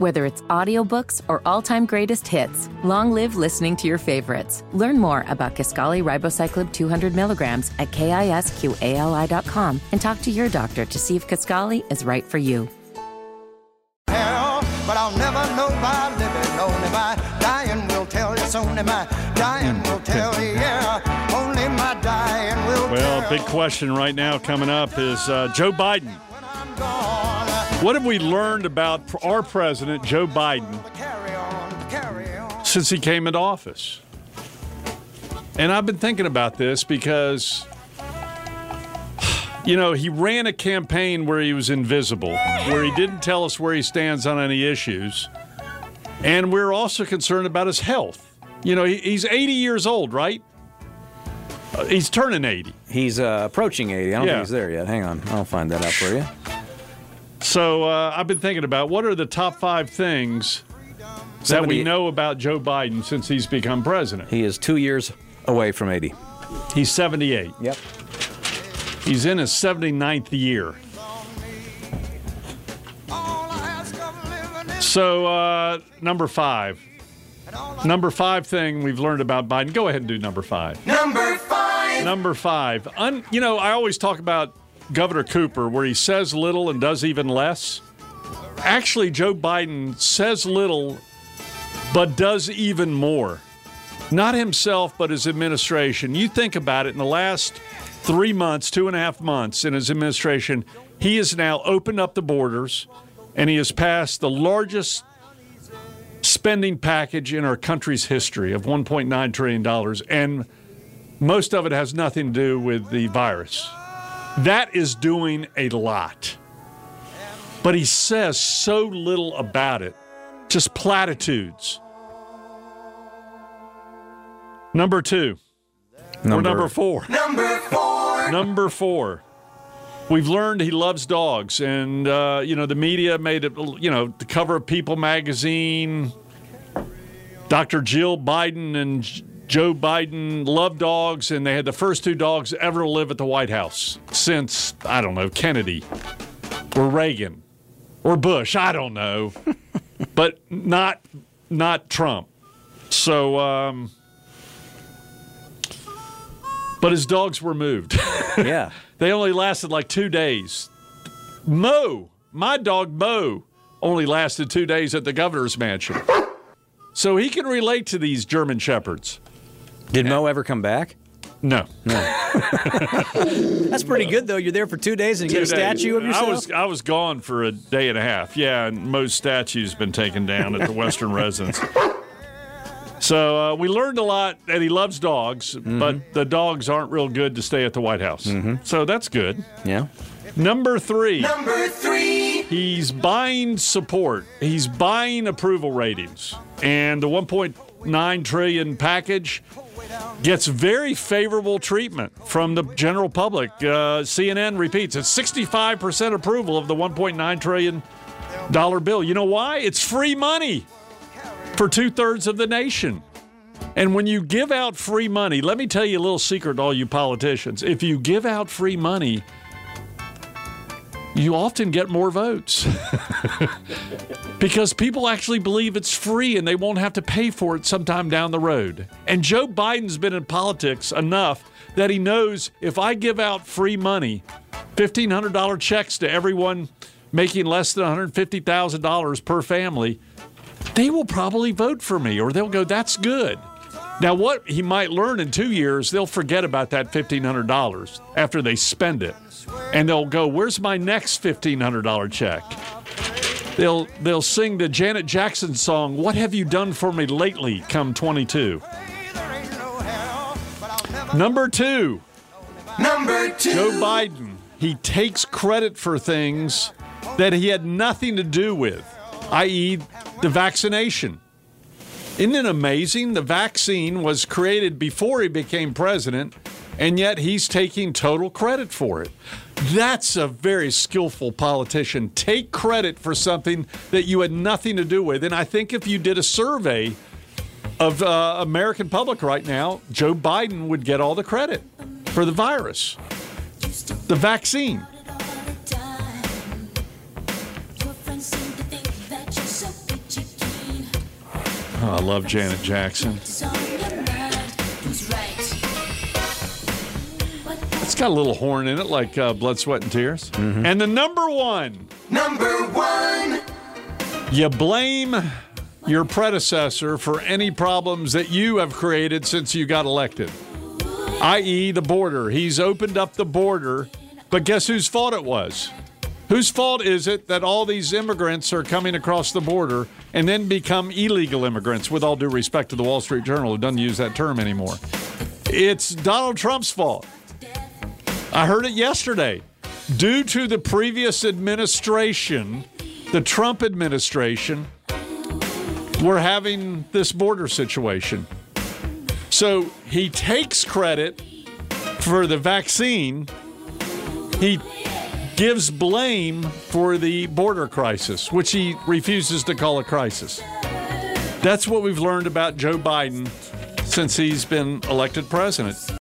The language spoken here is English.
Whether it's audiobooks or all-time greatest hits, long live listening to your favorites. Learn more about Kisqali Ribociclib 200 milligrams at kisqali.com and talk to your doctor to see if Kisqali is right for you. hell, but I'll never know by living. Only my dying will tell you. Only my dying will tell you. Yeah, only my dying will Well, big question right now coming up is uh, Joe Biden. When I'm gone, What have we learned about our president, Joe Biden, carry on, carry on. since he came into office? And I've been thinking about this because, you know, he ran a campaign where he was invisible, where he didn't tell us where he stands on any issues. And we're also concerned about his health. You know, he's 80 years old, right? Uh, he's turning 80. He's uh, approaching 80. I don't Yeah. think he's there yet. Hang on. I'll find that out for you. So uh, I've been thinking about what are the top five things that we know about Joe Biden since he's become president. He is two years away from 80. He's 78. Yep. He's in his 79th year. All I ask of living is So uh, number five. Number five thing we've learned about Biden. Go ahead and do number five. number five. Number five. Un, you know, I always talk about Governor Cooper, where he says little and does even less. Actually, Joe Biden says little, but does even more. Not himself, but his administration. You think about it, in the last three months, two and a half months in his administration, he has now opened up the borders and he has passed the largest spending package in our country's history of $1.9 trillion. And most of it has nothing to do with the virus. That is doing a lot. But he says so little about it, just platitudes. Number two, or number four. Number four. Number four. We've learned he loves dogs, and uh, you know the media made it. You know the cover of People magazine. Dr. Jill Biden and J- Joe Biden loved dogs, and they had the first two dogs ever to live at the White House since I don't know Kennedy or Reagan or Bush. I don't know, but not not Trump. So. Um, but his dogs were moved. Yeah. They only lasted like two days. Mo, my dog Mo, only lasted two days at the governor's mansion. So he can relate to these German shepherds. Did Mo ever come back? No. That's pretty good, though. You're there for two days and you get a Two days. statue of yourself. I was I was gone for a day and a half. Yeah, and Mo's statue's been taken down at the Western Residence. So uh, we learned a lot that he loves dogs, Mm-hmm. but the dogs aren't real good to stay at the White House. So that's good. yeah. Number three. Number three. He's buying support. He's buying approval ratings. And the 1.9 trillion package gets very favorable treatment from the general public. Uh, CNN repeats it's 65% approval of the 1.9 trillion dollar bill. You know why? It's free money for two thirds of the nation. And when you give out free money, let me tell you a little secret to all you politicians. If you give out free money, you often get more votes because people actually believe it's free and they won't have to pay for it sometime down the road. And Joe Biden's been in politics enough that he knows if I give out free money, $1,500 checks to everyone making less than $150,000 per family, they will probably vote for me or they'll go, that's good. Now, what he might learn in two years, they'll forget about that $1,500 after they spend it. And they'll go, Where's my next $1,500 check? They'll, they'll sing the Janet Jackson song, What Have You Done For Me Lately, come 22. There ain't no hell, but I'll never. Number two, Number two. Joe Biden. He takes credit for things that he had nothing to do with, i.e., the vaccination. Isn't it amazing? The vaccine was created before he became president, and yet he's taking total credit for it. That's a very skillful politician. Take credit for something that you had nothing to do with. And I think if you did a survey of uh, American public right now, Joe Biden would get all the credit for the virus, the vaccine. Oh, I love Janet Jackson. Got a little horn in it, like uh, Blood, Sweat, and Tears. And the number one, Number one. you blame your predecessor for any problems that you have created since you got elected, i.e., the border. He's opened up the border, but guess whose fault it was? Whose fault is it that all these immigrants are coming across the border and then become illegal immigrants, with all due respect to the Wall Street Journal, who doesn't use that term anymore? It's Donald Trump's fault. I heard it yesterday. Due to the previous administration, the Trump administration, we're having this border situation. So he takes credit for the vaccine. He gives blame for the border crisis, which he refuses to call a crisis. That's what we've learned about Joe Biden since he's been elected president.